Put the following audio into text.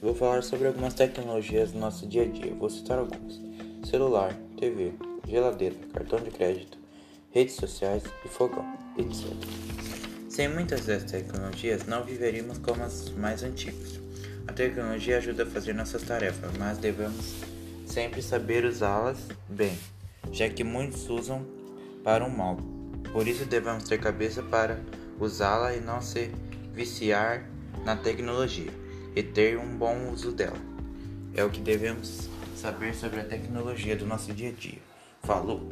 vou falar sobre algumas tecnologias do nosso dia a dia. Vou citar algumas: celular, TV, geladeira, cartão de crédito, redes sociais e fogão, etc. Sem muitas dessas tecnologias, não viveríamos como as mais antigas. A tecnologia ajuda a fazer nossas tarefas, mas devemos sempre saber usá-las bem, já que muitos usam para o mal. Por isso devemos ter cabeça para usá-la e não se viciar na tecnologia e ter um bom uso dela. É o que devemos saber sobre a tecnologia do nosso dia a dia. Falou!